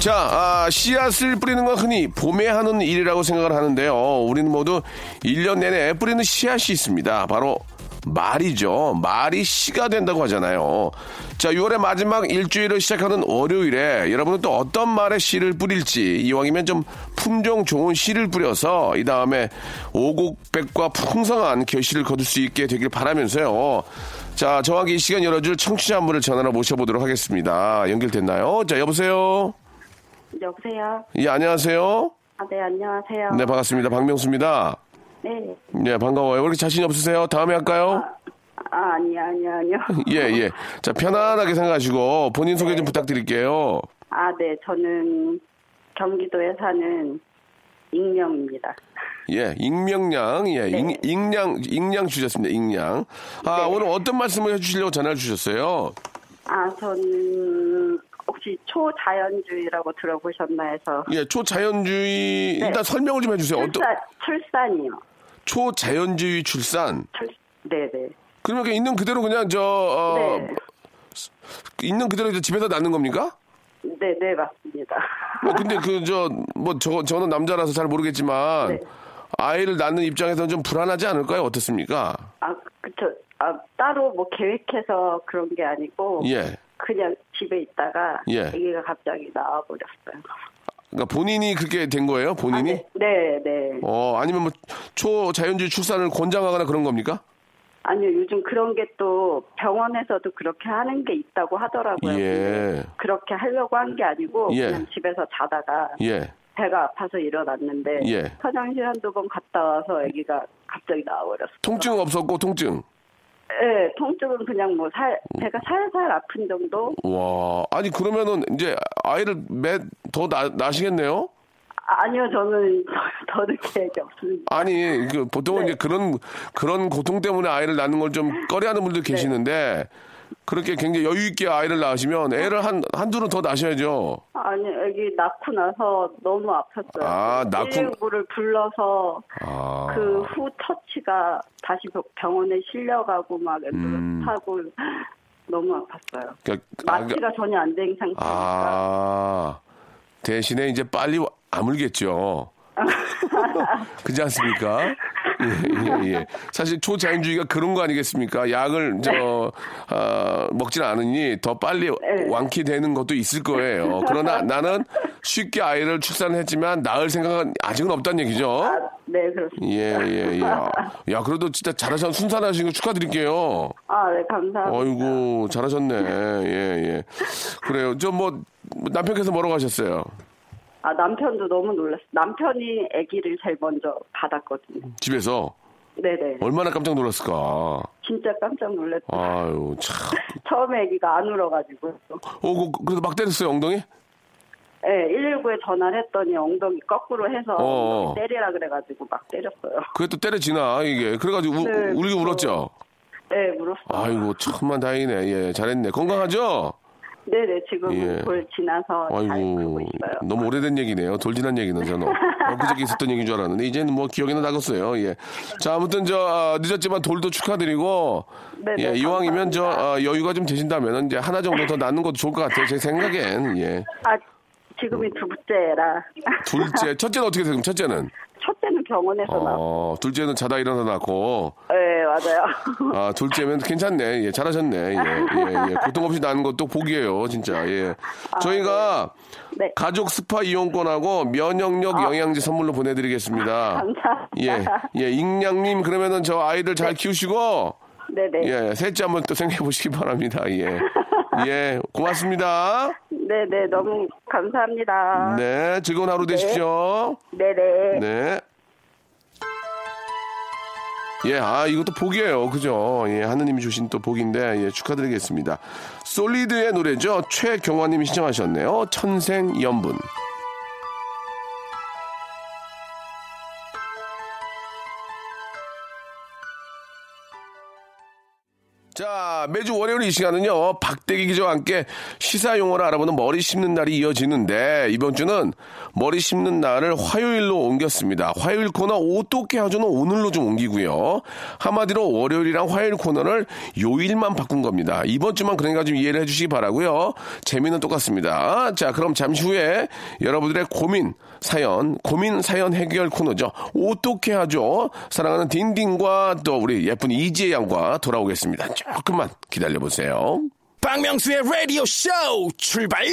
자, 아, 씨앗을 뿌리는 건 흔히 봄에 하는 일이라고 생각을 하는데요. 우리는 모두 1년 내내 뿌리는 씨앗이 있습니다. 바로 말이죠. 말이 씨가 된다고 하잖아요. 자, 6월의 마지막 일주일을 시작하는 월요일에 여러분은 또 어떤 말의 씨를 뿌릴지 이왕이면 좀 품종 좋은 씨를 뿌려서 이 다음에 오곡백과 풍성한 결실을 거둘 수 있게 되길 바라면서요. 자, 정확히 이 시간 열어줄 청취자 한 분을 전화로 모셔보도록 하겠습니다. 연결됐나요? 자, 여보세요? 여보세요? 예, 안녕하세요? 아, 네, 안녕하세요. 네, 반갑습니다. 박명수입니다. 네. 네, 반가워요. 왜 이렇게 자신이 없으세요? 다음에 할까요? 아, 아니요, 아니요, 아니요. 예, 예. 자, 편안하게 생각하시고 본인 소개 좀 부탁드릴게요. 아, 네, 저는 경기도에 사는 익명입니다. 예, 익명량, 예, 네. 익, 익량, 익량 주셨습니다, 익량. 아, 네. 오늘 어떤 말씀을 해주시려고 전화를 주셨어요? 아, 저는 혹시 초자연주의라고 들어보셨나 해서. 예, 초자연주의, 네. 일단 설명을 좀 해주세요. 어떤, 출산, 출산이요. 초자연주의 출산. 출, 네네. 그러면 그냥 있는 그대로 그냥 저, 어, 네. 있는 그대로 이제 집에서 낳는 겁니까? 네, 네, 맞습니다. 뭐 근데 그 저 뭐 저 저는 남자라서 잘 모르겠지만 네. 아이를 낳는 입장에서는 좀 불안하지 않을까요? 어떻습니까? 아, 그쵸. 아, 따로 뭐 계획해서 그런 게 아니고. 예. 그냥 집에 있다가. 예. 아기가 갑자기 나와버렸어요. 그러니까 본인이 그렇게 된 거예요? 아, 본인이? 네, 네, 네. 어 아니면 뭐 초자연주의 출산을 권장하거나 그런 겁니까? 아니요, 요즘 그런 게 또 병원에서도 그렇게 하는 게 있다고 하더라고요. 예. 그렇게 하려고 한 게 아니고 예. 그냥 집에서 자다가 예. 배가 아파서 일어났는데 예. 화장실 한두 번 갔다 와서 아기가 갑자기 나와버렸어요. 통증 없었고 통증. 네, 통증은 그냥 뭐 살, 배가 살살 아픈 정도? 와 아니 그러면은 이제 아이를 매더 낳으시겠네요? 아니요, 저는 더, 더 계획이 없습니다. 아니 그 보통은 네. 이제 그런 그런 고통 때문에 아이를 낳는 걸 좀 꺼려하는 분들 네. 계시는데 그렇게 굉장히 여유 있게 아이를 낳으시면 애를 한 한두는 더 낳으셔야죠. 아니, 아기 낳고 나서 너무 아팠어요. 아, 낳고- 119를 불러서 아. 그 후 터치가 다시 병원에 실려가고 막 앰뷸런스 타고 너무 아팠어요. 음. 그러니까 마취가 전혀 안 된 상태니까. 아 대신에 이제 빨리 아물겠죠. 그지 않습니까? 예, 예, 예. 사실 초자연주의가 그런 거 아니겠습니까? 약을 저 아, 먹지는 않으니 더 빨리 완쾌되는 것도 있을 거예요. 그러나 나는 쉽게 아이를 출산했지만 낳을 생각은 아직은 없다는 얘기죠. 아, 네, 그렇습니다. 예, 예, 예. 야, 그래도 진짜 잘하셔 순산하신 거 축하드릴게요. 아, 네, 감사합니다. 어이구, 잘하셨네. 예, 예. 그래요. 저 뭐, 남편께서 뭐라고 하셨어요? 아, 남편도 너무 놀랐어요. 남편이 아기를 제일 먼저 받았거든요. 집에서. 네네. 얼마나 깜짝 놀랐을까. 진짜 깜짝 놀랐어요. 아유, 참. 처음에 아기가 안 울어가지고. 어, 그, 그래도 막 때렸어요, 엉덩이? 네, 119에 전화를 했더니 엉덩이 거꾸로 해서 어. 엉덩이 때리라 그래가지고 막 때렸어요. 그게 또 때려지나 이게 그래가지고 우, 네, 울긴 그렇죠. 울었죠. 네, 물었어요. 아이고 참만 다행이네. 예 잘했네. 건강하죠? 네네, 지금 예. 돌 지나서 아이고. 너무 오래된 얘기네요. 돌진한 얘기는 저는 엊그저께 있었던 얘기인 줄 알았는데 이제는 뭐 기억이나 나갔어요. 예. 자 아무튼 저 아, 늦었지만 돌도 축하드리고 네네, 예 이왕이면 저. 아, 여유가 좀 되신다면 이제 하나 정도 더 낳는 것도 좋을 것 같아요. 제 생각엔 예. 아, 지금이 두째라. 둘째 첫째는 어떻게 되요 첫째는 첫째는 병원에서. 어 둘째는 자다 일어나 낳고 네, 맞아요. 아, 둘째면 괜찮네. 예, 잘하셨네. 예, 예, 예. 고통 없이 나는 것도 복이에요, 진짜. 예. 저희가 네. 가족 스파 이용권하고 면역력 영양제 선물로 보내드리겠습니다. 감사합니다. 예, 예, 익냥님, 그러면은 저 아이들 잘 키우시고, 네네. 예, 셋째 한번 또 생각해 보시기 바랍니다. 예. 예, 고맙습니다. 네네, 너무 감사합니다. 네, 즐거운 하루 되십시오. 네네. 네. 예, 아, 이것도 복이에요. 그죠? 예, 하느님이 주신 또 복인데, 예, 축하드리겠습니다. 솔리드의 노래죠. 최경화님이 신청하셨네요. 천생연분. 자, 매주 월요일 이 시간은요, 박대기 기자와 함께 시사 용어를 알아보는 머리 씹는 날이 이어지는데, 이번 주는 머리 씹는 날을 화요일로 옮겼습니다. 화요일 코너 어떻게 하죠는 오늘로 좀 옮기고요. 한마디로 월요일이랑 화요일 코너를 요일만 바꾼 겁니다. 이번 주만 그러니까 좀 이해를 해주시기 바라고요 재미는 똑같습니다. 자, 그럼 잠시 후에 여러분들의 고민, 사연, 고민 사연 해결 코너죠. 어떻게 하죠? 사랑하는 딘딘과 또 우리 예쁜 이지혜 양과 돌아오겠습니다. 조금만 기다려보세요. 박명수의 라디오 쇼 출발!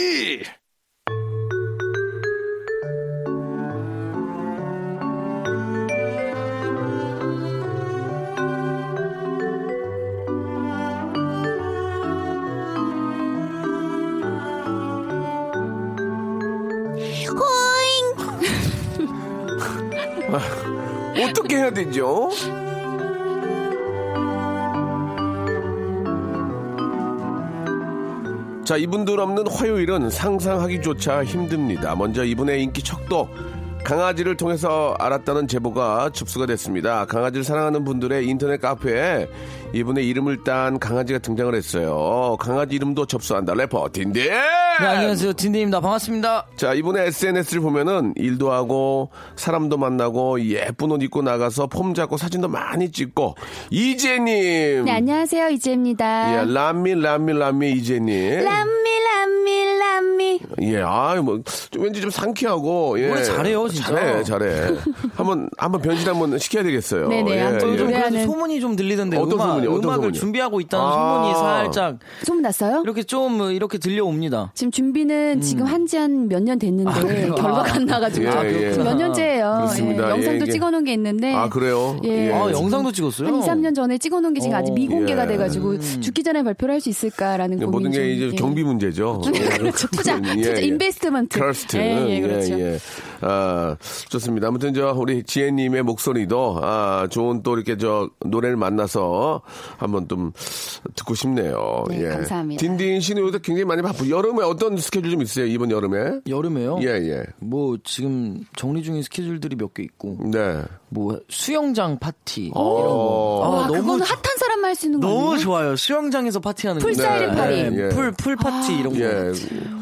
어떻게 해야 되죠? 자, 이분들 없는 화요일은 상상하기조차 힘듭니다. 먼저 이분의 인기 척도 강아지를 통해서 알았다는 제보가 접수가 됐습니다. 강아지를 사랑하는 분들의 인터넷 카페에 이분의 이름을 딴 강아지가 등장을 했어요. 강아지 이름도 접수한다. 래퍼 딘딘. 네, 안녕하세요. 딘딘입니다. 반갑습니다. 자, 이분의 SNS를 보면은 일도 하고 사람도 만나고 예쁜 옷 입고 나가서 폼 잡고 사진도 많이 찍고 이재님. 네, 안녕하세요. 이재입니다. 예, 람미 람미 람미 이재님. 람미, 람미, 예, 아, 뭐좀 왠지 좀 상쾌하고 예. 노래 잘해요, 진짜. 잘해, 잘해. 한번 한번 변신 한번 시켜야 되겠어요. 네네, 예, 예. 요즘 노래하는- 그래도 소문이 좀 들리던데 어떤 음악, 소문이요? 어떤 음악을 소문이요? 준비하고 있다는 아. 소문이 살짝 소문 났어요? 이렇게 좀 이렇게 들려옵니다. 지금 준비는 지금 한지 한 몇 년 됐는데 그래요? 결과가 안 나가지고 아, 예, 예. 몇 년째예요. 그렇습니다. 예, 영상도 예, 찍어놓은 게 있는데 아, 그래요? 예. 예. 아, 영상도 찍었어요? 한 2, 3년 전에 찍어놓은 게 지금 아직 어. 미공개가 예. 돼가지고 죽기 전에 발표를 할 수 있을까라는 고민 모든 게 좀, 이제 예. 경비 문제죠. 그렇죠. 투자, 예, 투자, 예. Investment. Trust. 예, 예, 그렇죠. 예. 아, 좋습니다. 아무튼 저 우리 지혜님의 목소리도 아, 좋은 또 이렇게 저 노래를 만나서 한번 좀 듣고 싶네요. 네, 예. 감사합니다. 딘딘 씨는 요새 굉장히 많이 바쁘. 여름에 어떤 스케줄 좀 있어요? 이번 여름에? 여름에요? 예, 예. 뭐 지금 정리 중인 스케줄들이 몇 개 있고 네. 뭐 수영장 파티 이런 어. 거. 아, 와, 너무 그거는 좋- 핫한 사람만 할 수 있는 거 너무? 좋아요. 수영장에서 파티하는 풀 거. 사이드 파티. 예. pool, pool 파티 이런 거. 예.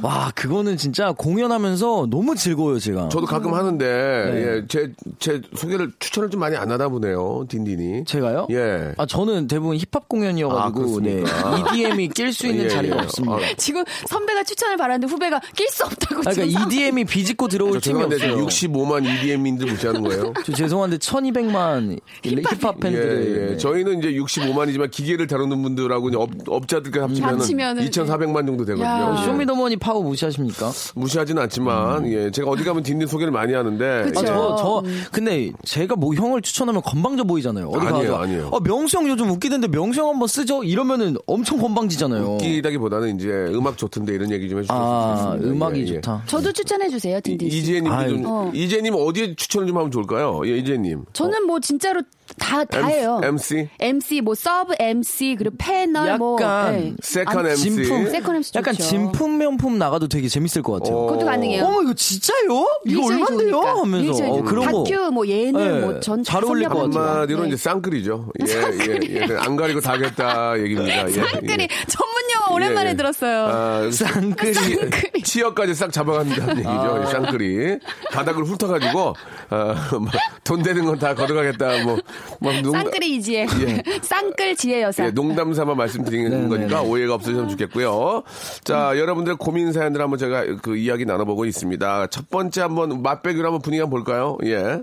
와, 그거는 진짜 공연하면서 너무 즐거워요, 제가. 저도 가끔 하는데, 네. 예, 제, 제 소개를 추천을 좀 많이 안 하다 보네요, 딘딘이. 제가요? 예. 아, 저는 대부분 힙합 아, 공연이어가지고, 네. 그렇습니까? EDM이 낄 수 있는 예, 자리가 예. 없습니다. 아, 지금 선배가 추천을 받았는데 후배가 낄 수 없다고 아, 지금 그러니까 EDM이 비집고 들어올 저 팀이 없어요. 65만 EDM인들 무시하는 거예요? 저 죄송한데 1200만 힙합 팬들을 예, 예. 네. 저희는 이제 65만이지만 기계를 다루는 분들하고 이제 업, 업자들까지 합치면 합치면은, 2,400만 정도 되거든요. 야. 예. 쇼미더머니 파워 무시하십니까? 무시하진 않지만, 예. 제가 어디 가면 딘딘 소개를 많이 하는데. 그쵸. 아, 예. 저, 저, 근데 제가 뭐 형을 추천하면 건방져 보이잖아요. 어디 아니에요, 가서. 아니에요. 아, 명수 형 요즘 웃기던데 명수 형 한번 쓰죠? 이러면은 엄청 건방지잖아요. 웃기다기보다는 이제 음악 좋던데 이런 얘기 좀 해주셨으면 아, 좋겠습니다. 음악이 예, 예. 좋다. 저도 추천해 주세요, 딘딘 씨. 이재님도 아유. 좀, 어. 이재님 어디에 추천을 좀 하면 좋을까요? 예, 이재님. 저는 뭐 진짜로 다 다예요. MC? MC 뭐 sub MC 그리고 패널 뭐 약간 네. second MC. 진품. second MC 약간. 진품 명품 나가도 되게 재밌을 것 같아요. 그것도 가능해요. 어머 이거 진짜요? 이거 얼마인데요? 좋으니까. 하면서 어. 그런 거. 다큐 뭐 예능 네, 뭐전 잘 어울릴 것 같아요. 한마디로 네. 이제 쌍끌이죠. 예, 예, 예. 안 가리고 다 하겠다 얘기입니다. 예, 쌍끌이 예. 전문 용어 오랜만에 예, 예. 들었어요. 아, 쌍끌이. 쌍끌이. 치어까지 싹 잡아간다는 얘기죠. 아. 이 쌍끌이. 바닥을 훑어가지고, 아, 뭐돈 되는 건다 걷어가겠다. 뭐, 막 농, 쌍끌이 이지혜. 예. 쌍끌 지혜 여사. 예, 농담 삼아 말씀드리는 네네네. 거니까 오해가 없으셨으면 좋겠고요. 자, 음. 여러분들의 고민 사연들 한번 제가 그 이야기 나눠보고 있습니다. 첫 번째 한번 맛배기로 한번 분위기 한번 볼까요? 예.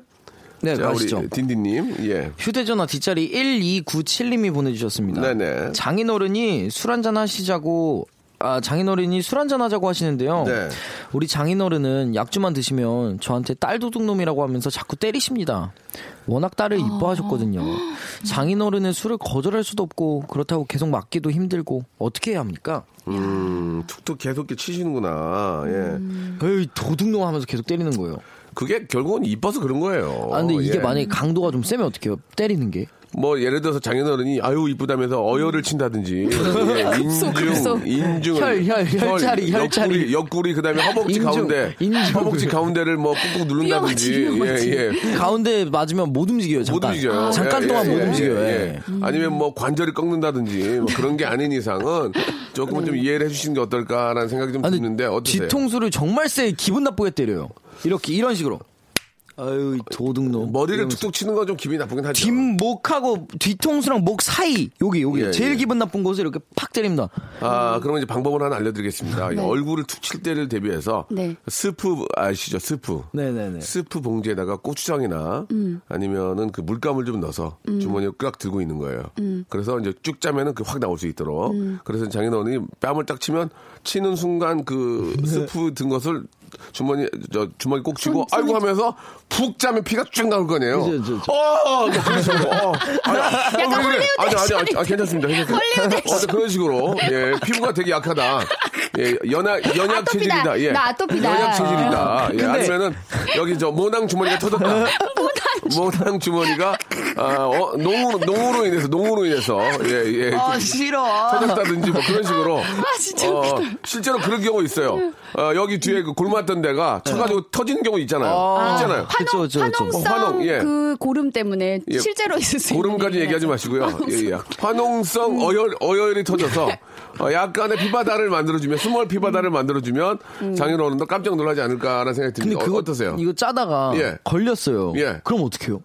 네, 자, 가시죠. 우리 딘딘님. 예. 휴대전화 뒷자리 1297님이 보내주셨습니다. 네네. 장인어른이 술 한잔 하시자고 아, 장인어른이 술 한잔 하자고 하시는데요. 네. 우리 장인어른은 약주만 드시면 저한테 딸 도둑놈이라고 하면서 자꾸 때리십니다. 워낙 딸을 이뻐하셨거든요. 장인어른은 술을 거절할 수도 없고 그렇다고 계속 맞기도 힘들고 어떻게 해야 합니까? 음, 툭툭 계속 이렇게 치시는구나. 예. 에이 도둑놈 하면서 계속 때리는 거예요. 그게 결국은 이뻐서 그런 거예요. 아 근데 이게 예. 만약에 강도가 좀 세면 어떡해요? 때리는 게. 뭐 예를 들어서 장인어른이 아유 이쁘다면서 어여를 친다든지 예, 인중 급소. 인중 혈, 혈, 혈자리, 혈자리. 옆구리, 옆구리 그다음에 허벅지 인중, 가운데 인중. 허벅지 가운데를 뭐 꾹꾹 누른다든지 예, 예. 가운데 맞으면 못 움직여요. 못 잠깐. 움직여요. 잠깐 예, 동안 예, 못 예, 움직여요. 예, 예. 예. 아니면 뭐 관절이 꺾는다든지 뭐 그런 게 아닌 이상은 조금은 좀 이해를 해주시는 게 어떨까라는 생각이 좀 아니, 드는데 어떠세요? 뒤통수를 정말 세게 기분 나쁘게 때려요. 이렇게 이런 식으로. 아유 이 도둑놈. 머리를. 툭툭 치는 건 좀 기분이 나쁘긴 하죠. 뒷목하고 뒤통수랑 목 사이 여기 여기 예, 제일 예. 기분 나쁜 곳을 이렇게 팍 때립니다. 아, 그러면 이제 방법을 하나 알려드리겠습니다. 이 네. 얼굴을 툭 칠 때를 대비해서 네. 스프 아시죠? 스프. 네네네. 스프 봉지에다가 고추장이나 음. 아니면은 그 물감을 좀 넣어서 주머니에 끄락 들고 있는 거예요. 음. 그래서 이제 쭉 짜면은 그 확 나올 수 있도록. 그래서 장인어른이 뺨을 딱 치면 치는 순간 그 스프 든 것을 주머니 저 주머니 꼭 쥐고 손- 아이고 하면서 푹 짜면 피가 쭉 나올 거 아니에요. 그죠, 그죠, 그죠. 어, 뭐 그런 식으로. 어. 아니, 어, 왜 그래? 아니, 아니, 아니, 아, 괜찮습니다. 괜찮습니다. 어, 네, 그런 식으로. 예, 피부가 되게 약하다. 예, 연약, 연약 아토피다. 체질이다. 예. 나 아토피다. 연약 체질이다. 예, 근데- 아니면은 여기 저 모낭 주머니가 터졌다. 모낭 주머니가 아, 어, 농으로, 농으로 인해서, 농으로 인해서, 예, 예. 좀 싫어. 터졌다든지 뭐 그런 식으로. 아, 진짜 어, 실제로 그런 경우 있어요. 어, 여기 뒤에 그 골 맞던 데가 쳐가지고 터지는 경우 있잖아요. 아. 있잖아요. 그쵸, 그쵸, 그쵸. 화농성 어, 화농, 예. 그 고름 때문에 예. 실제로 있을 수 고름까지. 얘기하지 마시고요. 예, 예. 화농성 음. 어혈, 어혈이 터져서 어, 약간의 피바다를 만들어주면, small 피바다를 만들어주면 음. 장인어른도 깜짝 놀라지 않을까라는 생각이 근데 듭니다. 그거 어, 어떠세요? 이거 짜다가 예. 걸렸어요. 예. 그럼 어떡해요?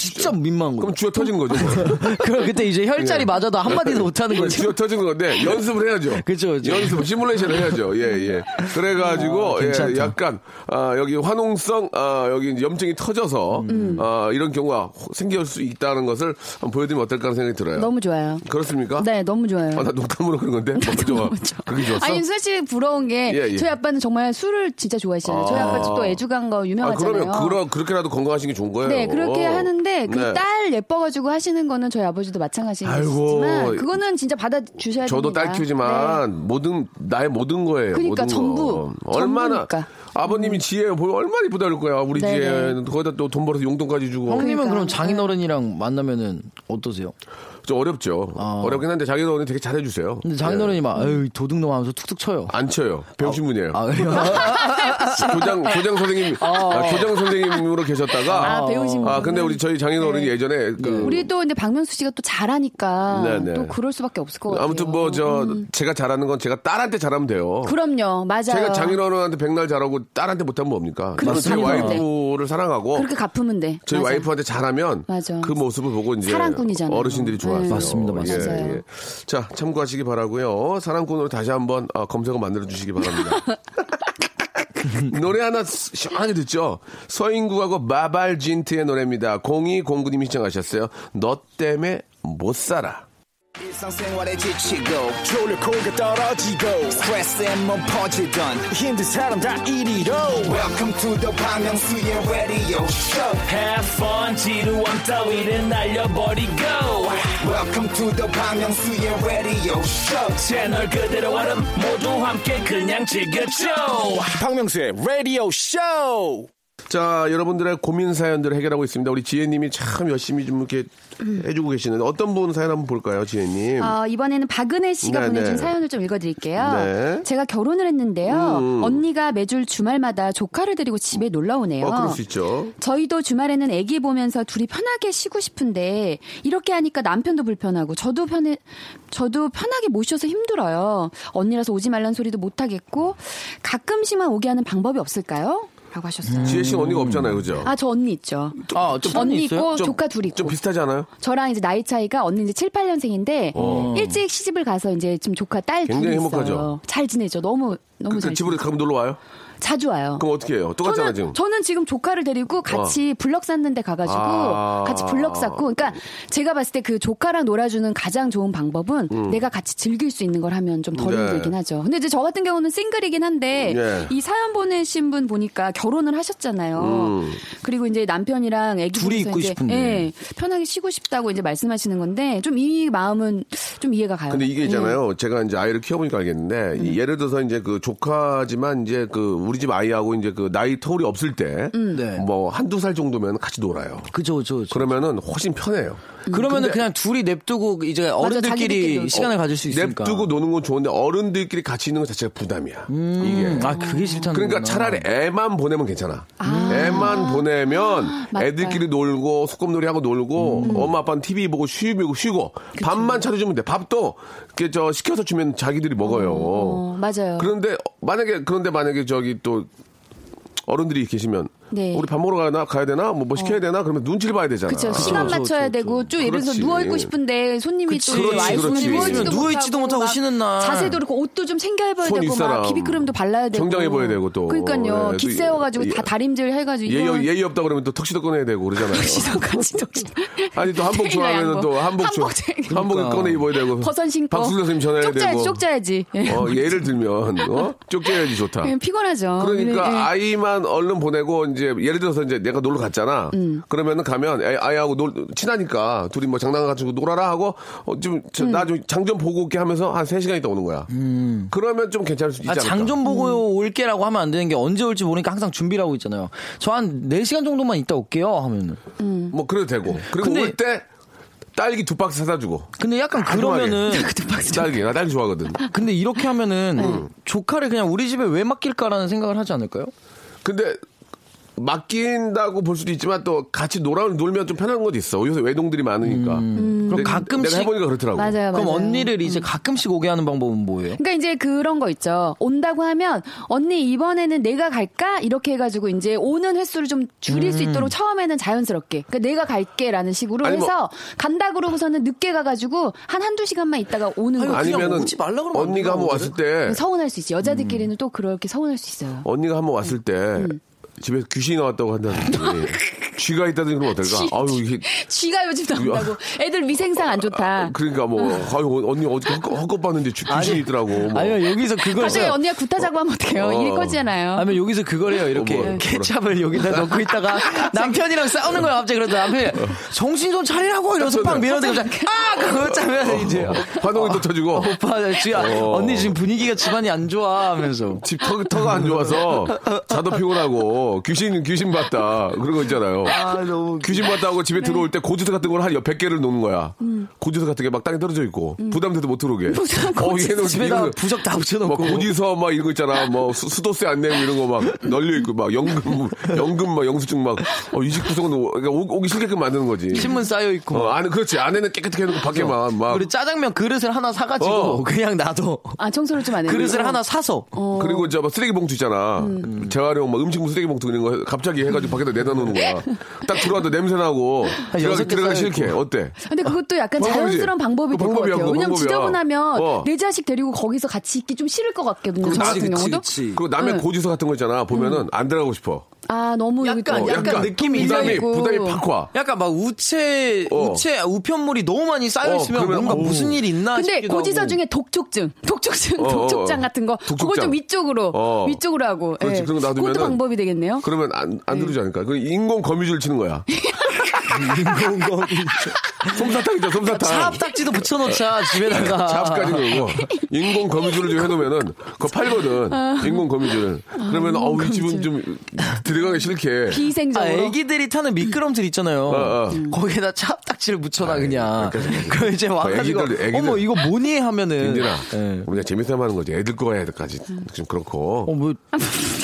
진짜 민망한 거. 그럼 쥐어 터지는 거죠. 뭐. 그럼 그때 이제 혈자리 예. 맞아도 한마디도 못 하는 그럼 거죠. 쥐어 터지는 건데 연습을 해야죠. 그쵸, 그쵸. 연습, 시뮬레이션을 해야죠. 예, 예. 그래가지고 아, 예. 약간 아, 여기 화농성 아, 여기 염증이 터져서 음. 아, 이런 경우가 생길 수 있다는 것을 한번 보여드리면 어떨까 하는 생각이 들어요. 너무 좋아요. 그렇습니까? 네, 너무 좋아요. 아, 나 농담으로 그런 건데. 너무 좋아. 그게 좋았어? 아니 사실 부러운 게 예, 예. 저희 아빠는 정말 술을 진짜 좋아하시잖아요. 저희 아빠 또 애주간 거 아, 유명하잖아요. 그러면 그러, 그렇게라도 건강하신 게 좋은 거예요. 네, 그렇게 어. 하는데 그 네. 딸 예뻐가지고 하시는 거는 저희 아버지도 마찬가지지만 아이고. 그거는 진짜 받아 주셔야 저도 됩니다. 딸 키우지만 모든 나의 모든 거예요. 그러니까 모든 전부. 거. 얼마나 전부니까. 아버님이 지혜 보면 얼마나 이쁘다 그럴 거야. 우리 네네. 지혜 거기다 또 돈 벌어서 용돈까지 주고. 형님은 그러니까. 그럼 장인어른이랑 만나면은 어떠세요? 좀 어렵죠. 아. 어렵긴 한데 자기도 되게 잘해주세요. 근데 장인어 른이 막 에이 도둑놈 하면서 툭툭 쳐요. 안 쳐요. 배우신 분이에요. 아, 그래요? 교장 교장 선생님 아, 교장 선생님으로 계셨다가 아, 배우신 아 분. 근데 우리 저희 장인어 른이 네. 예전에 그 우리 또 근데 박명수 씨가 또 잘하니까 네네. 또 그럴 수밖에 없을 것 같아요. 아무튼 뭐저 제가 잘하는 건 제가 딸한테 잘하면 돼요. 그럼요, 맞아요. 제가 장인어 른한테 백날 잘하고 딸한테 못하면 뭡니까? 제 와이프를 사랑하고 그렇게 갚으면 돼. 저희 맞아. 와이프한테 잘하면 맞아. 그 모습을 보고 이제 사랑꾼이잖아요. 어르신들이 좋아 네. 맞습니다, 맞습니다. 맞아요. 예. 자 참고하시기 바라고요. 사랑꾼으로 다시 한번 어, 검색어 만들어 주시기 바랍니다. 노래 하나 시원하게 듣죠. 서인국하고 마발진트의 노래입니다. 0209님이 시청하셨어요. 너 때문에 못 살아. 일상생활에 지치고, 졸려 코가 떨어지고, 스트레스에 몸 퍼지던, 힘든 사람 다 이리로. welcome to the Bang Myung-soo's radio show Have fun 지루함 따위를 날려버리고 welcome to the Bang Myung-soo's radio show 채널 그대로 얼음 모두 함께 그냥 즐겨줘 박명수의 radio show 자, 여러분들의 고민 사연들을 해결하고 있습니다. 우리 지혜님이 참 열심히 좀 이렇게 해주고 계시는데 어떤 분 사연 한번 볼까요, 지혜님? 어, 이번에는 박은혜 씨가 네, 보내준 네. 사연을 좀 읽어드릴게요. 네. 제가 결혼을 했는데요. 음. 언니가 매주 주말마다 조카를 데리고 집에 놀러 오네요. 어, 그럴 수 있죠. 저희도 주말에는 아기 보면서 둘이 편하게 쉬고 싶은데 이렇게 하니까 남편도 불편하고 저도 편해 저도 편하게 모셔서 힘들어요. 언니라서 오지 말란 소리도 못 하겠고 가끔씩만 오게 하는 방법이 없을까요? 라고 하셨어요. 지혜 씨 언니가 없잖아요, 그죠? 아, 저 언니 있죠. 아, 좀 언니 있어요? 있고 좀- 조카 둘 있고. 좀 비슷하지 않아요? 저랑 이제 나이 차이가 언니 이제 7, 8년생인데 어. 일찍 시집을 가서 이제 좀 조카 딸 둘이 굉장히 있어요. 행복하죠? 잘 지내죠. 너무 너무 그, 잘그 집으로 지내죠. 가면 놀러 와요? 자주 와요. 그럼 어떻게 해요? 똑같잖아, 저는, 지금. 저는 지금 조카를 데리고 같이 블럭 샀는데 가가지고 아. 같이 블럭 샀고, 그러니까 제가 봤을 때 그 조카랑 놀아주는 가장 좋은 방법은 내가 같이 즐길 수 있는 걸 하면 좀덜 음. 네. 힘들긴 하죠. 근데 이제 저 같은 경우는 싱글이긴 한데 네. 이 사연 보내신 분 보니까 결혼을 하셨잖아요. 음. 그리고 이제 남편이랑 애기 둘이 있고 싶은데. 예, 편하게 쉬고 싶다고 이제 말씀하시는 건데 좀 이 마음은 좀 이해가 가요. 근데 이게 예. 있잖아요. 제가 이제 아이를 키워보니까 알겠는데, 음. 이 예를 들어서 이제 그 조카지만 이제 그 우리 집 아이하고 이제 그 나이 터울이 없을 때, 음. 네. 뭐 한두 살 정도면 같이 놀아요. 그죠, 그죠. 그죠. 그러면은 훨씬 편해요. 그러면은 근데- 그냥 둘이 냅두고 이제 어른들끼리 자기들끼리. 시간을 가질 수 있으니까. 냅두고 노는 건 좋은데 어른들끼리 같이 있는 것 자체가 부담이야. 이게. 아, 그게 싫다는 그러니까 차라리 애만 보내면 괜찮아. 애만 보내면 맞다. 애들끼리 놀고 소꿉놀이 하고 놀고 엄마 아빠는 TV 보고 쉬고 쉬고 밥만 차려주면 돼. 밥도 이렇게 저 시켜서 주면 자기들이 먹어요. 어, 맞아요. 그런데 만약에 그런데 만약에 저기 또 어른들이 계시면 네. 우리 밥 먹으러 가나 가야 되나 뭐, 뭐 시켜야 되나 그러면 눈치를 봐야 되잖아. 그렇죠. 시간 그렇죠, 맞춰야 그렇죠, 되고 쭉 예를 들어서 그렇지. 누워 있고 싶은데 손님이 그치, 또 와이프는 그렇지. 누워있지도 누워 있지도 못하고 막 쉬는 날. 자세도 그렇고 옷도 좀 챙겨 입어야 손 되고 막 비비크림도 발라야 되고 정장 입어야 되고 또. 그러니까요. 예, 기또 세워가지고 예, 다 다림질 해가지고 예의, 예의 없다 그러면 또 턱시도 꺼내야 되고 그러잖아요. 같이 정신 아니 또 한복 좋아하면 또 한복 한복. 한복을 그러니까. 꺼내 입어야 되고 버선 신고 박수 선생님 전화해야 쪽자야지 되고 쪽자야지 예. 어, 예를 들면 어? 쪽져야지 좋다. 예, 피곤하죠. 그러니까. 아이만 얼른 보내고 이제 예를 들어서 이제 내가 놀러 갔잖아. 음. 그러면은 가면 애, 아이하고 놀, 친하니까 둘이 뭐 장난 가지고 놀아라 하고 어, 음. 좀나좀 장좀 보고 올게 하면서 한 3시간 있다 오는 거야. 그러면 좀 괜찮을 수 있지 아, 않을까? 장좀 보고 음. 올게라고 하면 안 되는 게 언제 올지 모르니까 항상 준비를 하고 있잖아요. 저 한 4시간 정도만 있다 올게요 하면은. 뭐 그래도 되고. 그리고 근데- 올때 딸기 두 박스 사다 주고. 근데 약간 그러면은 딸기 나 딸기 좋아하거든. 근데 이렇게 하면은 네. 조카를 그냥 우리 집에 왜 맡길까라는 생각을 하지 않을까요? 근데 맡긴다고 볼 수도 있지만 또 같이 놀아 놀면 좀 편한 것도 있어. 요새 외동들이 많으니까. 음. 그럼 가끔씩- 내가 해보니까 그렇더라고. 맞아요, 그럼 맞아요. 언니를 이제 가끔씩 오게 하는 방법은 뭐예요? 그러니까 이제 그런 거 있죠. 온다고 하면 언니 이번에는 내가 갈까 이렇게 해가지고 이제 오는 횟수를 좀 줄일 수 있도록 처음에는 자연스럽게. 그러니까 내가 갈게라는 식으로 아니, 뭐- 해서 간다 그러고서는 늦게 가가지고 한 한두 시간만 있다가 오는 거. 아니면은 오지 말라 그러면 안 언니가 한번? 왔을 때 서운할 수 있지. 여자들끼리는 또 그렇게 서운할 수 있어요. 언니가 한번 왔을 때 음. 집에 귀신이 나왔다고 한다든지 쥐가 있다든지 그러면 어떨까? 쥐- 아유 이게 쥐가 요즘 나온다고. 애들 위생상 안 좋다. 그러니까 뭐 아유 언니 어디 헛것, 헛것 봤는데 쥐- 귀신이 있더라고. 뭐. 아니면 여기서 그걸 써요. 언니가 구타자고 하면 어떡해요? 어. 일이 커지잖아요. 아니면 여기서 그걸 해요. 이렇게 어, 뭐야, 케찹을 여기다 넣고 있다가 남편이랑 싸우는 거야. 갑자기 그러다 남편이 정신 좀 차리라고 이러면서 팍 밀어대고 갑자기 아 그거 짜면 이제 환호기 또 터지고 오빠 지금 어. 언니 지금 분위기가 집안이 안 좋아 하면서 집 터, 터가 안 좋아서 자도 피곤하고 귀신 귀신 봤다 그런 거 있잖아요. 귀신 봤다고 집에 들어올 때 고지서 같은 걸 한 100개를 놓는 거야. 고지서 같은 게 막 땅에 떨어져 있고 부담돼도 못 들어오게. 어, 얘는 집에다 부적 다막 붙여놓고 고지서 막 이런 거 있잖아. 뭐 수, 수도세 안 내고 이런 거 막 널려 있고 막 연금 연금 막 영수증 막 어, 이직 구성은 오- 그러니까 오- 오기 싫게끔 만드는 거지. 신문 쌓여 있고 어, 안에 그렇지 안에는 깨끗하게 해놓고 밖에만 막 그리고 짜장면 그릇을 하나 사가지고 어. 그냥 놔둬 아 청소를 좀 안 해요. 그릇을 하나 사서 그리고 저막 쓰레기 봉투 있잖아. 재활용 막 음식물 쓰레기 봉투 이런 거 갑자기 해가지고 밖에다 내다 놓는 거야. 딱 들어와도 냄새 나고 한 여섯 들어가기, 개 들어가기 쌓여있고. 싫게 어때? 근데 그것도 약간 방법이지. 자연스러운 방법이 될 것 같아요. 왜냐면. 지저분하면 어. 내 자식 데리고 거기서 같이 있기 좀 싫을 것 같거든요. 저 같은 경우도. 그리고 남의 고지서 같은 거 있잖아. 보면은 안 들어가고 싶어. 아 너무 약간, 또 약간 느낌이 부담이 있고. 부담이 팍 와. 약간 막 우체 어. 우체 우편물이 너무 많이 쌓여 어, 있으면 그러면 뭔가 어우. 무슨 일이 있나 근데 싶기도 고지서 하고. 중에 독촉증, 독촉증, 어, 어, 독촉장 어. 같은 거, 그걸 독촉장. 좀 위쪽으로, 어. 위쪽으로 하고. 그렇지. 예. 그런 거 놔두면은 그것도 방법이 되겠네요. 그러면 안, 안 네. 들어오지 않을까? 그 인공 거미줄 치는 거야. 인공 거미 솜사탕이죠, 솜사탕. 차압딱지도 붙여놓자 집에다가. 차압까지 그러고 인공 거미줄을 좀 해놓으면은 그거 팔거든. 인공 거미줄. 그러면 어우 이 집은 좀 들어가기 싫게. 아, 비생적으로. 애기들이 타는 미끄럼틀 있잖아요. 어, 어. 거기에다 차압딱지를 붙여놔 그냥. 그러니까 그럼 이제 와가지고 애기들, 애기들. 어머 이거 뭐니 하면은. 인디나 예. 우리가 재밌어 하는 거지. 애들 거 해야까지 좀 그렇고. 어 뭐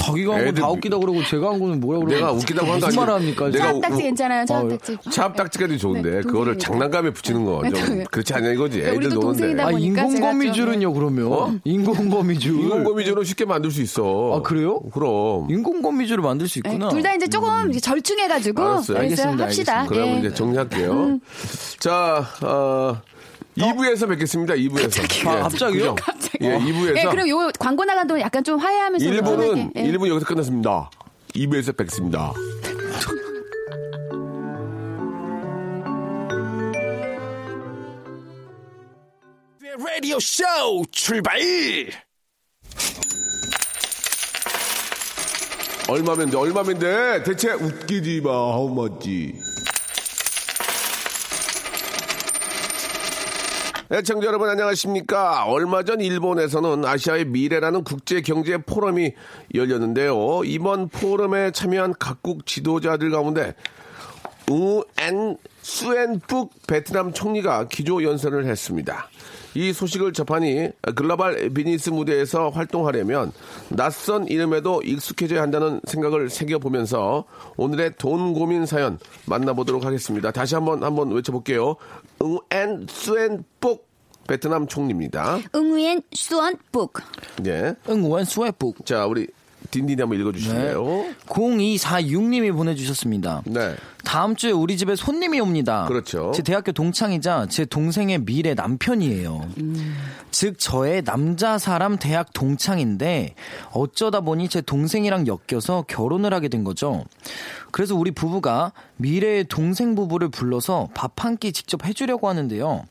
자기가 한건 애들 다 웃기다 그러고 제가 한 거는 뭐라 그러고. 내가 웃기다고 한거 무슨 말을 합니까? 우- 괜찮아요, 차압딱지. 차압딱지까지 좋은데 네, 그거를. 장난감에 붙이는 거좀 네, 그렇지 않냐 이거지. 우리도 애들 노는데. 아 인공거미줄은요 그러면 어? 인공거미줄. 인공거미줄은 쉽게 만들 수 있어. 아, 그래요? 그럼. 인공거미줄을 만들 수 있구나. 둘 다 이제 조금 이제 절충해가지고 알았어요. 알겠습니다, 합시다. 그러면 예. 이제 정리할게요. 자, 어, 2부에서 뵙겠습니다. 2부에서. 아, 갑자기요? 예, 2부에서. 예, 그럼 요 광고 나간 동안 약간 좀 화해하면서 1부는, 편하게, 예. 1부 여기서 끝났습니다. 2부에서 뵙겠습니다. 라디오 쇼 출발! 얼마면 돼? 얼마면 돼? 대체 웃기지 마. How much? 애청자 여러분 안녕하십니까. 얼마 전 일본에서는 아시아의 미래라는 국제 경제 포럼이 열렸는데요. 이번 포럼에 참여한 각국 지도자들 가운데 우엔 수엔북 베트남 총리가 기조 연설을 했습니다. 이 소식을 접하니 글로벌 비즈니스 무대에서 활동하려면 낯선 이름에도 익숙해져야 한다는 생각을 새겨보면서 오늘의 돈 고민 사연 만나보도록 하겠습니다. 다시 한번 한번 외쳐볼게요. 응엔 수엔북 베트남 총리입니다. 응우엔 수원북. 네. 응원 수회북. 자, 우리 딘딘이 한번 읽어주실래요? 0246님이 보내주셨습니다. 네. 다음 주에 우리 집에 손님이 옵니다. 그렇죠. 제 대학교 동창이자 제 동생의 미래 남편이에요. 즉 저의 남자 사람 대학 동창인데 어쩌다 보니 제 동생이랑 엮여서 결혼을 하게 된 거죠. 그래서 우리 부부가 미래의 동생 부부를 불러서 밥 한 끼 직접 해주려고 하는데요.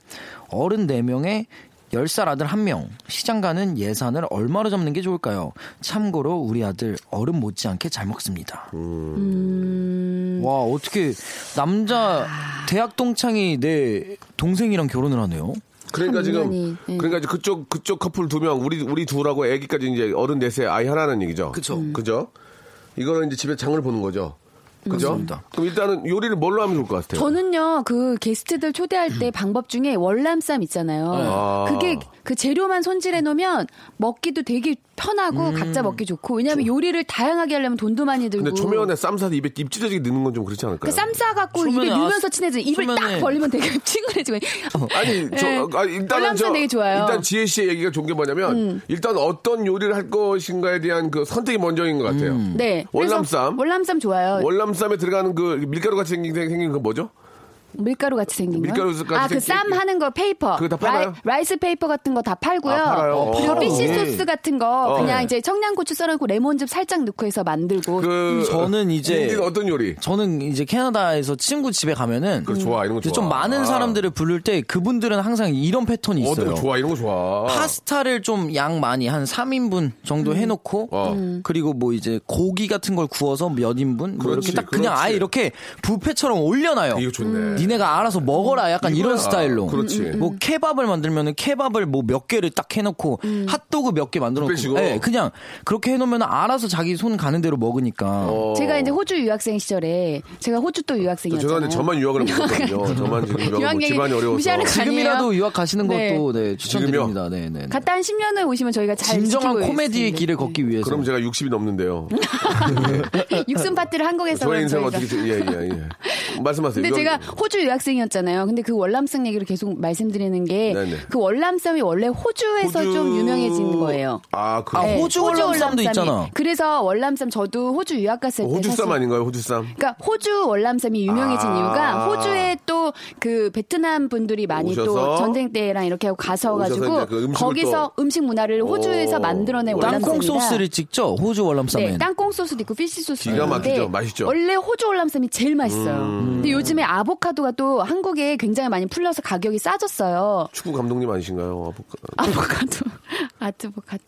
어른 4명에 10살 아들 1명, 시장 가는 예산을 얼마로 잡는 게 좋을까요? 참고로 우리 아들 어른 못지않게 잘 먹습니다. 와, 어떻게 남자 대학 동창이 내 동생이랑 결혼을 하네요. 그러니까 지금 예. 그러니까 이제 그쪽 그쪽 커플 두 명 우리 우리 둘하고 애기까지 이제 어른 넷에 아이 하나는 얘기죠. 그쵸. 음. 그죠? 이거는 이제 집에 장을 보는 거죠. 그죠? 맞습니다. 그럼 일단은 요리를 뭘로 하면 좋을 것 같아요? 저는요, 그 게스트들 초대할 때 방법 중에 월남쌈 있잖아요. 아. 그게 그 재료만 손질해 놓으면 먹기도 되게 편하고 음. 각자 먹기 좋고. 왜냐하면 요리를 다양하게 하려면 돈도 많이 들고. 근데 초면에 쌈 싸서 입에 입 찢어지게 넣는 건 좀 그렇지 않을까요? 그 쌈 싸 갖고 초면에 입에 넣으면서 아, 친해져. 입을 초면에- 딱 벌리면 되게 친근해지고. 아니, 저, 네. 아, 일단은 월남쌈 저, 되게 좋아요. 음. 일단 지혜 씨의 얘기가 좋은 게 뭐냐면, 일단 어떤 요리를 할 것인가에 대한 그 선택이 먼저인 것 같아요. 네. 그래서 월남쌈? 월남쌈 좋아요. 월남쌈에 들어가는 그 밀가루 같이 생긴, 생긴 그 뭐죠? 밀가루 같이 생긴 거. 밀가루 같이 아, 그 쌈 하는 거 paper. 그거 다 팔아요? rice paper 같은 거 다 팔고요. 아, 팔아요? 그리고 어. fish 팔아요. 소스 같은 거 어. 그냥 네. 이제 청양고추 썰어놓고 레몬즙 살짝 넣고 해서 만들고. 그, 저는 이제- 어떤 요리? 저는 이제 캐나다에서 친구 집에 가면은 그거 좋아, 이런 거 좋아. 좀 많은 아. 사람들을 부를 때 그분들은 항상 이런 패턴이 있어요. 어떤 거 좋아, 이런 거 좋아. 파스타를 좀 양 많이 한 3인분 정도 해놓고 어. 음. 그리고 뭐 이제 고기 같은 걸 구워서 몇 인분 뭐 그렇지, 이렇게 딱 그냥 그렇지. 아예 이렇게 뷔페처럼 올려놔요. 이거 좋네. 니네가 알아서 먹어라 약간 이런 이거야. 스타일로. 그렇지. 뭐 케밥을 만들면은 케밥을 뭐 몇 개를 딱 해놓고 핫도그 몇 개 만들어 놓고. 뷔페식으로? 네, 그냥 그렇게 해놓으면 알아서 자기 손 가는 대로 먹으니까. 어. 제가 이제 호주 유학생 시절에 제가 호주 또 유학생이었잖아요. 죄송한데 저만 유학을 못했거든요. 저만 지금 유학을 뭐 유학 얘기 집안이 어려워서. 지금이라도? 유학 가시는 네. 것도 네, 추천드립니다. 네, 네. 네. 갔다 한 10년을 오시면 저희가 잘 진정한 코미디의 있습니다. 길을 걷기 위해서. 그럼 제가 60이 넘는데요. 육순 파티를 한국에서 저의 인생. 어떻게, 예, 예, 예. 말씀하세요. 근데 제가 호주 유학생이었잖아요. 근데 그 월남쌈 얘기를 계속 말씀드리는 게 그. 월남쌈이 원래 호주에서 호주- 좀 유명해진 거예요. 아, 그 아, 네, 호주 월남쌈도 월남쌈이. 있잖아. 그래서 월남쌈 저도 호주 유학 갔을 때 호주쌈 사실 아닌가요, 호주쌈? 그러니까 호주 월남쌈이 유명해진 아. 이유가 호주에 또 그 베트남 분들이 많이 오셔서 또 전쟁 때랑 이렇게 하고 가서 가지고 그 거기서 음식 문화를 호주에서 오. 만들어낸 땅콩 월남쌈이다. 소스를 찍죠. 호주 월남쌈엔. 네, 땅콩 소스도 있고 피시 소스도 기가 있는데? 맛있죠? 음. 원래 호주 월남쌈이 제일 맛있어요. 근데 요즘에 아보카도 가 또 한국에 굉장히 많이 풀려서 가격이 싸졌어요. 축구 감독님 아니신가요? 아보카- 아보카도 아드보카트.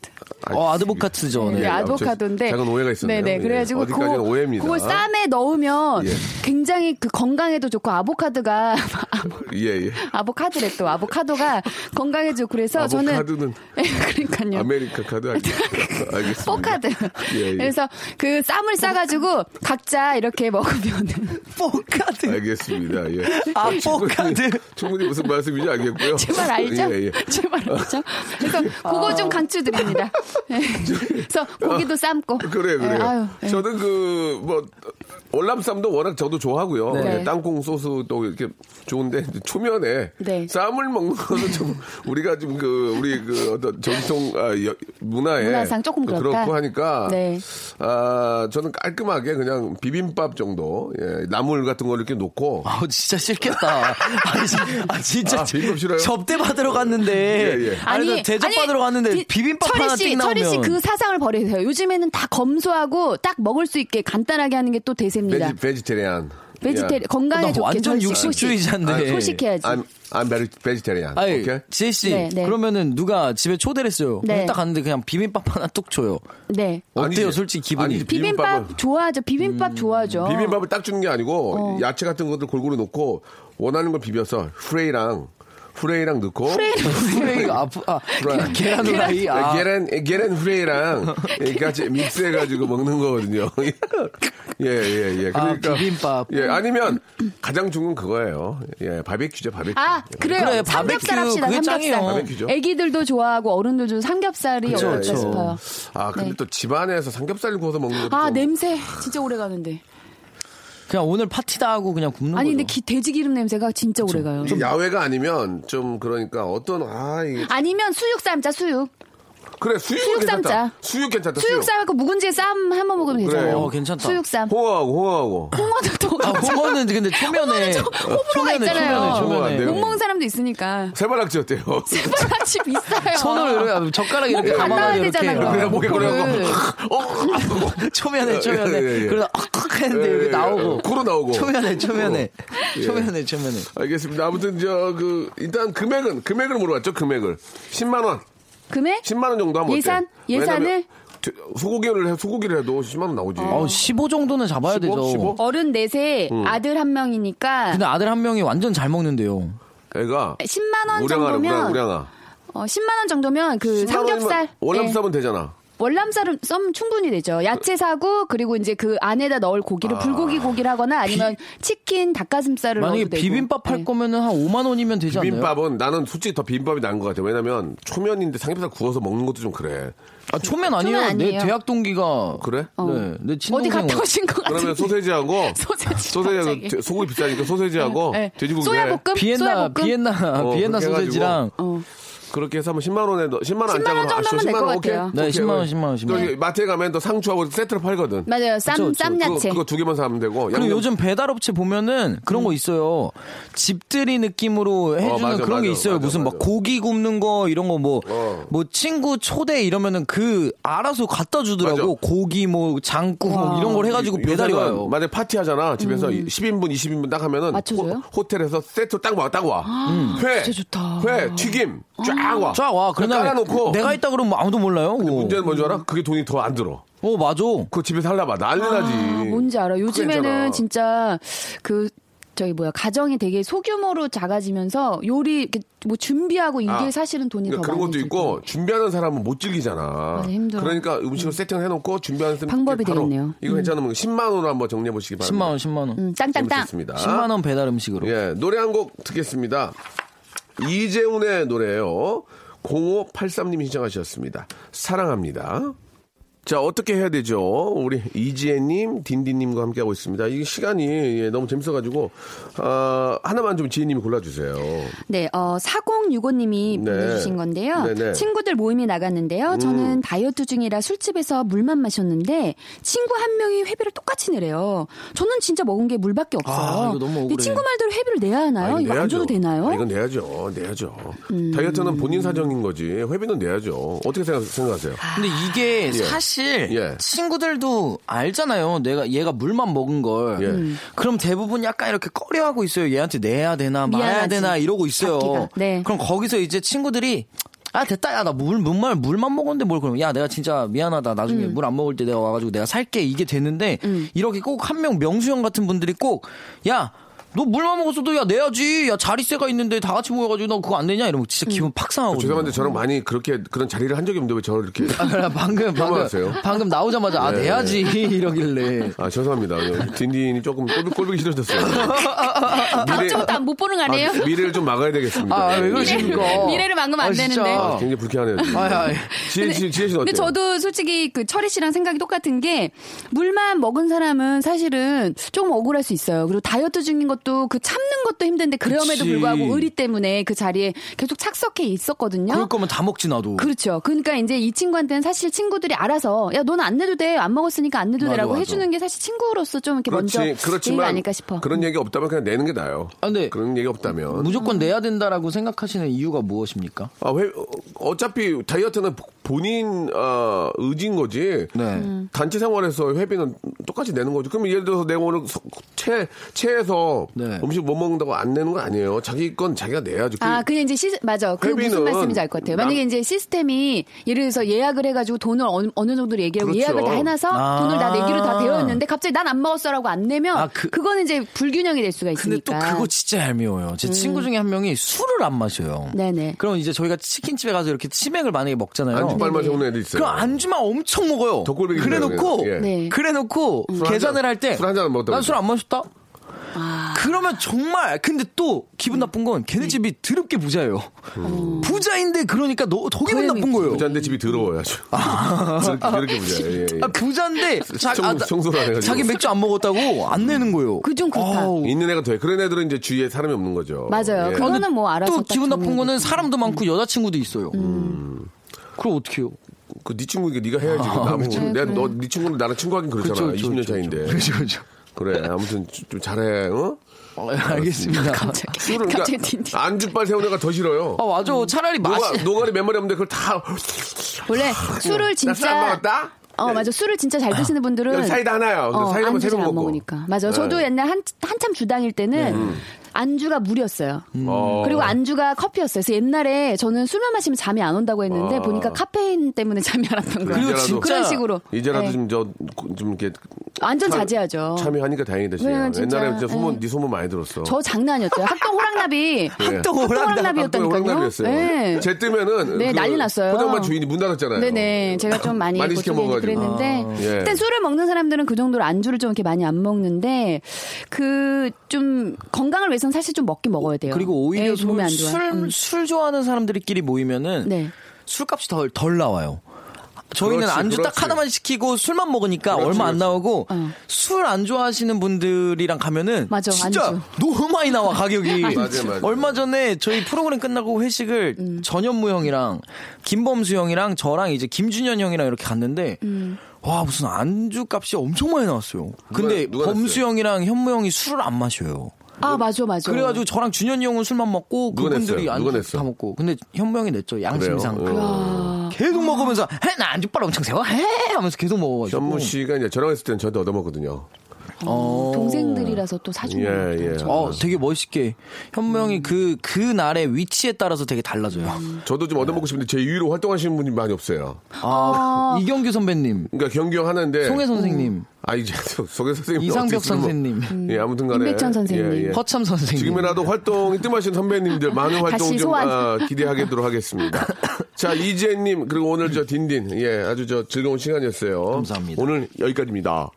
어, 아드보카트죠. 네, 네. 아보카도인데. 작은 오해가 있었네요. 네네. 예. 그래가지고 어디까지는 그, 오해입니다. 그걸 쌈에 넣으면 예. 굉장히 그 건강에도 좋고 아보카도가 예, 예. 아보카드래 또 아보카도가 건강에 좋고 그래서 저는 아보카도는 그러니까요. 아메리카 카드 아니 알겠습니다. 포카드. 예, 예. 그래서 그 쌈을 싸가지고 각자 이렇게 먹으면은 포카드. 알겠습니다. 예. 아, 충분히- 포카드. 충분히 무슨 말씀인지 알겠고요. 제말 알죠? 예, 예. 제말 알죠? 그래서 그거 좀 강추 드립니다. 예. 그래서 고기도 삶고. 그래 그래. 예, 아유, 예. 저는 그 뭐 월남쌈도 워낙 저도 좋아하고요. 네. 예, 땅콩 소스도 이렇게 좋은데 초면에 네. 쌈을 먹는 거는 좀 우리가 좀 그 우리 그 어떤 전통 아, 여- 문화에 문화상 조금 그렇다. 그렇고 하니까 네. 아 저는 깔끔하게 그냥 비빔밥 정도 예, 나물 같은 거 이렇게 놓고 아, 진짜 싫겠다. 아니, 진- 아, 진짜. 아, 비빔밥 싫어요? 접대 받으러 갔는데. 예, 예. 아니, 대접 받으러 갔는데 디- 비빔밥 철이 하나 씨, 띵 나오면. 철이 씨 그 사상을 버리세요. 요즘에는 다 검소하고 딱 먹을 수 있게 간단하게 하는 게또 대세입니다. 베지, Vegetarian. Vegetari 건강에 나 좋게 완전. 육식주의자인데. 소식. 소식해야지. I'm, I'm very vegetarian. 아니, 오케이? 지혜 씨. 네, 네. 그러면은 누가 집에 초대를 했어요. 네. 딱 갔는데 그냥 비빔밥 하나 뚝 줘요. 네. 어때요, 아니지. 솔직히 기분이? 아니지, 비빔밥 비빔밥은- 좋아하죠. 비빔밥 좋아하죠. 비빔밥을 딱 주는 게 아니고 어. 야채 같은 것들 골고루 넣고 원하는 걸 비벼서 후레이랑 후레이랑 넣고 후레이가 아프, 아, 후라이. 계란 후라이. 아, 계란 계란 후레이랑 같이 mix해 가지고 먹는 거거든요. 예 예 예, 아, 그러니까 비빔밥. 예 아니면 가장 좋은 건 그거예요. 예 바베큐죠 바베큐. 아, 그래요. 그래, 삼겹살 합시다. 삼겹살. 바베큐죠. 애기들도 좋아하고 어른들도 삼겹살이 어떨까. 싶어요. 아 근데 네. 또 집안에서 삼겹살 구워서 먹는 것도 아, 좀- 냄새 진짜 오래 가는데. 그냥 오늘 파티다 하고 그냥 굽는 아니, 거죠. 근데 기- 돼지 기름 냄새가 진짜 오래 가요. 이게 야외가 아니면 좀 그러니까 어떤 아 이게 아니면 수육 삶자 수육. 그래 수육 수육 괜찮다. 쌈자. 수육 괜찮다. 수육 삶고 묵은지에 쌈 한번 먹으면 그래. 되잖아요. 어, 괜찮다. 수육 쌈. 홍어하고 홍어하고. 홍어도 또 아, 홍어는 근데 초면에. 호불호가 초면에, 있잖아요. 초면에, 홍어 안 초면에. 돼요. 못 먹는 사람도 있으니까. 세발낙지 어때요? 같이 비싸요. 손으로 이렇게 젓가락 이렇게 목에 감아가지고 이렇게. 되잖아요. 그냥 목에 네. 어, 초면에 초면에 예, 예, 예. 그러다 악악 했는데 예, 이렇게 예, 나오고 예. 코로 나오고. 초면에 초면에 예. 초면에 초면에 알겠습니다. 아무튼 저 그 일단 금액은 금액을 물어봤죠. 금액을 10만 원, 금액? 10만 원 정도 하면 예산? 어때? 예산을? 소고기를 해 소고기를 해도 10만 원 나오지. 어, 15 정도는 잡아야 15? 되죠 15? 어른 넷에 음. 아들 한 명이니까 근데 아들 한 명이 완전 잘 먹는데요 애가 10만 원 우량아 정도면 우량아. 어, 10만 원 정도면 그 10만 원이면 삼겹살 월남 예. 싸면 되잖아. 월남살은 썸 충분히 되죠. 야채 사고 그리고 이제 그 안에다 넣을 고기를 불고기 고기를 하거나 아니면 치킨, 닭가슴살을 만약에 넣어도 되고. 비빔밥 할 네. 거면은 한 5만 원이면 되지 않나요? 비빔밥은 나는 솔직히 더 비빔밥이 나은 것 같아. 왜냐면 초면인데 삼겹살 구워서 먹는 것도 좀 그래. 아 초면 아니에요. 초면 내 아니에요. 대학 동기가 그래? 네, 내 어디 친동생 갔다 오신 것 같은데. 그러면 소세지하고 소세지 소세지하고 소고기 비싸니까 소세지하고 네. 돼지고기 소야볶음? 비엔나 소야볶음? 비엔나 어, 비엔나 소세지랑 어. 그렇게 해서 하면 10만 원에 너 10만 원 10만 원 정도면 될것 같아요. 네, 10만 원, 10만 원, 10만 원. 저기 마트에 가면 또 상추하고 세트로 팔거든. 맞아요. 쌈, 그쵸, 쌈 그거, 야채. 그거 두 개만 사면 되고. 그리고 양념- 요즘 배달 업체 보면은 그런 거 있어요. 집들이 느낌으로 해주는 맞아, 그런 게 맞아, 있어요. 맞아, 무슨 막 맞아. 고기 굽는 거 이런 거 뭐 뭐 어. 친구 초대 이러면은 그 알아서 갖다 주더라고. 맞아. 고기 뭐 장국 뭐 이런 걸 해가지고 배달이 요새는 와요. 만약에 파티 하잖아. 집에서 10인분, 20인분 딱 하면은 음. 맞춰줘요? 호, 텔에서 세트 딱 와, 딱 와. 회, 진짜 좋다. 회, 튀김 쫙 와. 쫙 와. 그냥 깔아놓고 내가 있다 그러면 아무도 몰라요. 그거. 문제는 뭔지 알아? 그게 돈이 더 안 들어. 어 맞아. 그거 집에서 하려봐. 난리 나지. 아, 뭔지 알아. 요즘에는. 진짜 그 저기 뭐야 가정이 되게 소규모로 작아지면서 요리 뭐 준비하고 이게 아, 사실은 돈이 그러니까 더 그런 많이 것도. 있고 준비하는 사람은 못 즐기잖아. 맞아, 힘들어. 그러니까 음식을 세팅을 해놓고 준비하는 사람 방법이 되겠네요. 이거 괜찮으면 10만 원으로 한번 정리해 보시기 바랍니다. 10만 원, 10만 원. 음, 땅땅땅. 재밌었습니다. 10만 원 배달 음식으로. 예, 노래 한 곡 듣겠습니다. 이재훈의 노래예요. 0583님이 신청하셨습니다. 사랑합니다. 자, 어떻게 해야 되죠? 우리 이지혜님, 딘딘님과 함께하고 있습니다. 이 시간이 예, 너무 재밌어가지고, 아, 하나만 좀 지혜님이 골라주세요. 네, 어, 4065님이 네. 보내주신 건데요. 네네. 음. 친구들 모임이 나갔는데요. 저는 다이어트 중이라 술집에서 물만 마셨는데 친구 한 명이 회비를 똑같이 내래요. 저는 진짜 먹은 게 물밖에 없어요. 아, 이거 너무 근데 억울해. 친구 말대로 회비를 내야 하나요? 아, 이거 안 내야죠. 줘도 되나요? 음. 아, 이건 내야죠. 내야죠. 다이어트는 본인 사정인 거지. 회비는 내야죠. 어떻게 생각, 생각하세요? 근데 이게 사실 예. 친구들도 알잖아요. 내가 얘가 물만 먹은 걸. 예. 음. 그럼 대부분 약간 이렇게 꺼려하고 있어요. 얘한테 내야 되나 말아야 미안하지. 되나 이러고 있어요. 네. 그럼 거기서 이제 친구들이 아 됐다 야 나 물 물만 물만 먹었는데 뭘 그럼 야 내가 진짜 미안하다 나중에 음. 물안 먹을 때 내가 와가지고 내가 살게 이게 되는데 이렇게 꼭 한 명 명수 형 같은 분들이 꼭 야 너 물만 먹었어도 야 내야지 야 자리세가 있는데 다 같이 모여가지고 너 그거 안 되냐 이러면 진짜 기분 팍 상하거든요. 죄송한데 저랑 많이 그렇게 그런 자리를 한 적이 없는데 왜 저를 이렇게 아, 그래, 방금 방금? 방금 나오자마자 아 네. 내야지 이러길래 아 죄송합니다. 딘딘이 조금 꼴보기, 꼴보기 싫어졌어요. 다음부터 아, 못 보는 거 아니에요? 아, 미래를 좀 막아야 되겠습니다. 아왜 예. 그러십니까? 미래를 막으면 안 아. 되는데. 아, 굉장히 불쾌하네요. 아, 아, 지혜 씨, 지혜 씨는 어때요? 근데 저도 솔직히 그 철희 씨랑 생각이 똑같은 게 물만 먹은 사람은 사실은 조금 억울할 수 있어요. 그리고 다이어트 중인 것도 그 참는 것도 힘든데 그럼에도 그치. 불구하고 의리 때문에 그 자리에 계속 착석해 있었거든요. 그럴 거면 다 먹지 나도. 그렇죠. 그러니까 이제 이 친구한테는 사실 친구들이 알아서 야 너는 안 내도 돼 안 먹었으니까 안 내도 맞아, 돼라고 맞아. 해주는 게 사실 친구로서 좀 이렇게 그렇지, 먼저 그렇지만 아닐까 싶어. 그런 얘기 없다면 그냥 내는 게 나아요. 아, 근데 그런 얘기 없다면. 무조건 내야 된다라고 생각하시는 이유가 무엇입니까? 아, 왜, 어, 어차피 다이어트는 본인 어, 의지인 거지. 네. 음. 단체 생활에서 회비는 똑같이 내는 거죠. 그러면 예를 들어서 내가 오늘 서- 체, 체해서 네. 음식 못 먹는다고 안 내는 거 아니에요. 자기 건 자기가 내야죠. 그- 아, 그냥 이제 시 맞아. 그 무슨 말씀인지 알 것 같아요. 만약에 남- 이제 시스템이 예를 들어서 예약을 해가지고 돈을 어느, 어느 정도로 얘기하고 그렇죠. 예약을 다 해놔서 아. 돈을 다 내기로 다 되어 있는데 갑자기 난 안 먹었어라고 안 내면 아, 그- 그, 거는 이제 불균형이 될 수가 근데 또 있으니까. 그거 진짜 얄미워요. 제 친구 중에 한 명이 술을 안 마셔요. 네네. 그럼 이제 저희가 치킨집에 가서 이렇게 치맥을 만약에 먹잖아요. 안주빨 마시는 애들 있어요. 그럼 안주만 엄청 먹어요. 그래놓고 예. 네. 그래놓고 술한 계산을 잔- 할때 술 한 잔 먹었다고 난술 안 마셨다. 아. 그러면 정말 근데 또 기분 나쁜 건 걔네 네. 집이 더럽게 부자예요. 음. 부자인데 그러니까 너, 더 기분 나쁜 거예요. 부자인데 집이 더러워요, 아주. 그렇게 부자. 예, 예. 아, 부자인데 자, 청- 아, 나- 청소를 안 해가지고. 자기 맥주 안 먹었다고 안 내는 거예요. 그 좀 그렇다. 아우. 있는 애가 돼. 그런 애들은 이제 주위에 사람이 없는 거죠. 맞아요. 예. 그거는 뭐 알아서 또딱 기분 나쁜 거는. 사람도 많고 여자친구도 있어요. 음. 그럼 어떡해요? 그네 친구니까 네가 해야지. 나무. 내가 너 네 친구는 나랑 친구하긴 그렇잖아. 20년 차인데. 그렇죠, 그렇죠. 그래. 아무튼 좀, 좀 잘해. 어? 어, 알겠습니다. 술을 갑자기 그러니까 딘딘. 안주빨 세운 애가 더 싫어요. 아, 맞아. 차라리 마시. 노가, 노가리 몇 마리 없는데 그걸 다. 원래 술을 나술 안 진짜 먹었다? 어 맞아 술을 진짜 잘 드시는 분들은 사이다 하나요. 어, 세병 잘안 먹고. 먹으니까 맞아. 요 저도 네. 옛날 한 한참 주당일 때는 안주가 물이었어요. 어. 그리고 안주가 커피였어요. 그래서 옛날에 저는 술만 마시면 잠이 안 온다고 했는데 아. 보니까 카페인 때문에 잠이 안 왔던 거예요. 그리고 진짜 그런 식으로. 이제라도 네. 좀, 저, 좀 이렇게. 완전 참- 자제하죠. 참여하니까 다행이다, 진짜. 네, 진짜. 옛날에 진짜 소문, 네. 네 소문 많이 들었어. 저 장난 아니었죠. 학동 호랑나비. 학동 호랑나비. 호랑나비였다니까요. 호랑나비였어요. 네. 제 때면은. 네, 그 난리 났어요. 포장만 주인이 문 닫았잖아요. 네네. 제가 좀 많이, 많이 시켜 먹어가지고. 그랬는데. 예. 일단 술을 먹는 사람들은 그 정도로 안주를 좀 이렇게 많이 안 먹는데, 그, 좀, 건강을 위해서 는 사실 좀 먹긴 먹어야 돼요. 그리고 오히려 네, 몸에 안 좋아. 술, 음. 술 좋아하는 사람들끼리 모이면은 네. 술값이 덜, 덜 나와요. 저희는 그렇지, 안주 그렇지. 딱 하나만 시키고 술만 먹으니까 그렇지, 얼마 안. 나오고 어. 술안 좋아하시는 분들이랑 가면은 맞아, 진짜 안주. 너무 많이 나와 가격이. 맞아, 맞아. 얼마 전에 저희 프로그램 끝나고 회식을 음. 전현무 형이랑 김범수 형이랑 저랑 이제 김준현 형이랑 이렇게 갔는데 음. 와 무슨 안주 값이 엄청 많이 나왔어요. 근데 누가 범수 냈어요? 형이랑 현무 형이 술을 안 마셔요. 아, 맞아, 맞아. 그래가지고 저랑 준현이 형은 술만 먹고 그분들이 안주? 다 먹고 근데 현무 형이 냈죠 양심상 그래요? 어. 계속 먹으면서 해나 안주빨 엄청 세워 해 하면서 계속 먹어가지고 현무 씨가 이제 저랑 했을 때는 저한테 얻어먹거든요. 어. 동생들이라서 또 사주는 예, 예. 어 되게 멋있게 현무 형이 그그 날의 위치에 따라서 되게 달라져요 저도 좀 얻어먹고 싶은데 제 이후로 활동하시는 분이 많이 없어요. 아 이경규 선배님 그러니까 형 하나인데. 송혜 선생님 아, 이제 소개 선생님. 이상벽 선생님 예, 아무튼 간에. 임백천 선생님. 예, 예. 허참 선생님 지금이라도 활동이 뜸하신 선배님들 많은 활동 좀. 아, 기대하도록 하겠습니다. 자 이재님 그리고 오늘 저 딘딘 예 아주 저 즐거운 시간이었어요. 감사합니다. 오늘 여기까지입니다.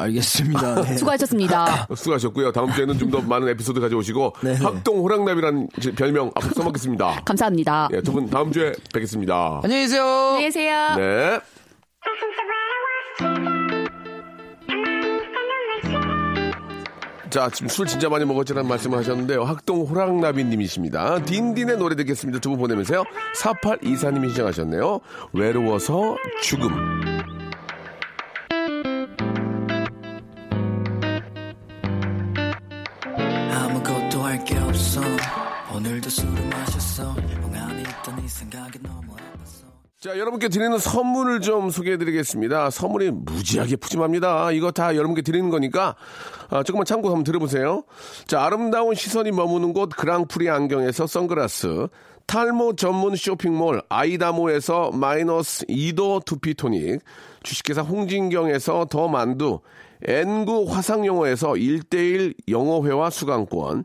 알겠습니다 네. 수고하셨습니다. 수고하셨고요. 다음 주에는 좀 더 많은 에피소드 가져오시고 네. 합동 호랑나비라는 제 별명 앞으로 써먹겠습니다. 감사합니다. 예, 두분 다음 주에 뵙겠습니다. 안녕히 계세요 안녕히 계세요. 네. 자, 지금 술 진짜 많이 먹었지라는 말씀을 하셨는데요. 학동 호랑나비님이십니다. 딘딘의 노래 듣겠습니다. 두 분 보내면서요. 4824님이 시청하셨네요. 외로워서 죽음. 오늘도 술을 마셨어 멍하니 있던 이 생각이 너무 아팠어 자, 여러분께 드리는 선물을 좀 소개해 드리겠습니다. 선물이 무지하게 푸짐합니다. 이거 다 여러분께 드리는 거니까, 아, 조금만 참고 한번 들어보세요. 자, 아름다운 시선이 머무는 곳 그랑프리 안경에서 선글라스, 탈모 전문 쇼핑몰 아이다모에서 마이너스 2도 두피토닉, 주식회사 홍진경에서 더 만두, N구 화상영어에서 1대1 영어회화 수강권,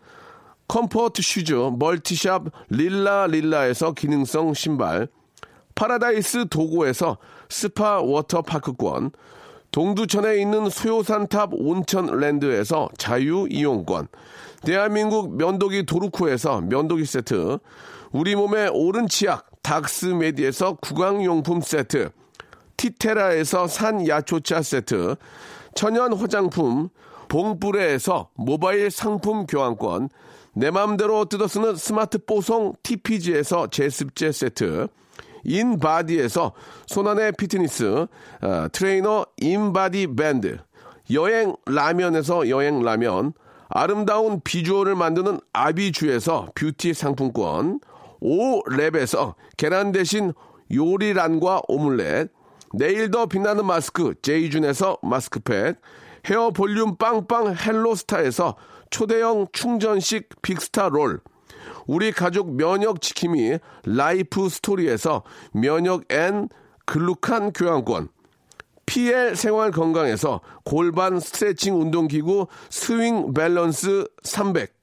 comfort shoes 멀티샵 릴라 릴라에서 기능성 신발, 파라다이스 도고에서 스파 워터파크권, 동두천에 있는 수요산탑 온천랜드에서 자유이용권, 대한민국 면도기 도루코에서 면도기 세트, 우리 몸의 오른 치약 닥스메디에서 구강용품 세트, 티테라에서 산야초차 세트, 천연 화장품 봉뿌레에서 모바일 상품 교환권, 내 맘대로 뜯어쓰는 스마트 뽀송 TPG에서 제습제 세트, 인바디에서 손안의 피트니스, 어, 트레이너 인바디 밴드, 여행 라면에서 여행 라면, 아름다운 비주얼을 만드는 아비주에서 뷰티 상품권, 오랩에서 계란 대신 요리란과 오믈렛, 내일 더 빛나는 마스크 제이준에서 마스크팩, 헤어 볼륨 빵빵 헬로스타에서 초대형 충전식 빅스타 롤, 우리 가족 면역 지킴이 라이프 스토리에서 면역 앤 글루칸 교환권, PL 생활 건강에서 골반 스트레칭 운동기구 스윙 밸런스 300,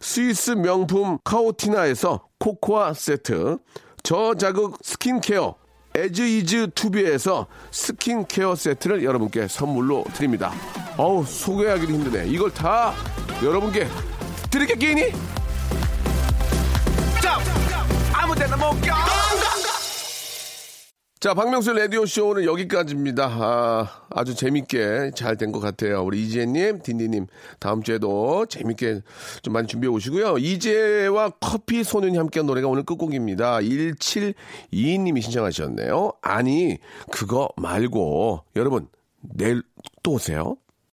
스위스 명품 카오티나에서 코코아 세트, 저자극 스킨케어 에즈이즈 투비에서 스킨케어 세트를 여러분께 선물로 드립니다. 어우 소개하기도 힘드네. 이걸 다 여러분께 드릴 거니까? 아무데나 못 껴. 자, 박명수 라디오쇼 오늘 여기까지입니다. 아, 아주 재밌게 잘 된 것 같아요. 우리 이재님, 딘디님, 다음 주에도 재밌게 좀 많이 준비해 오시고요. 이재와 커피 소년이 함께한 노래가 오늘 끝곡입니다. 1722님이 신청하셨네요. 아니, 그거 말고, 여러분, 내일 또 오세요.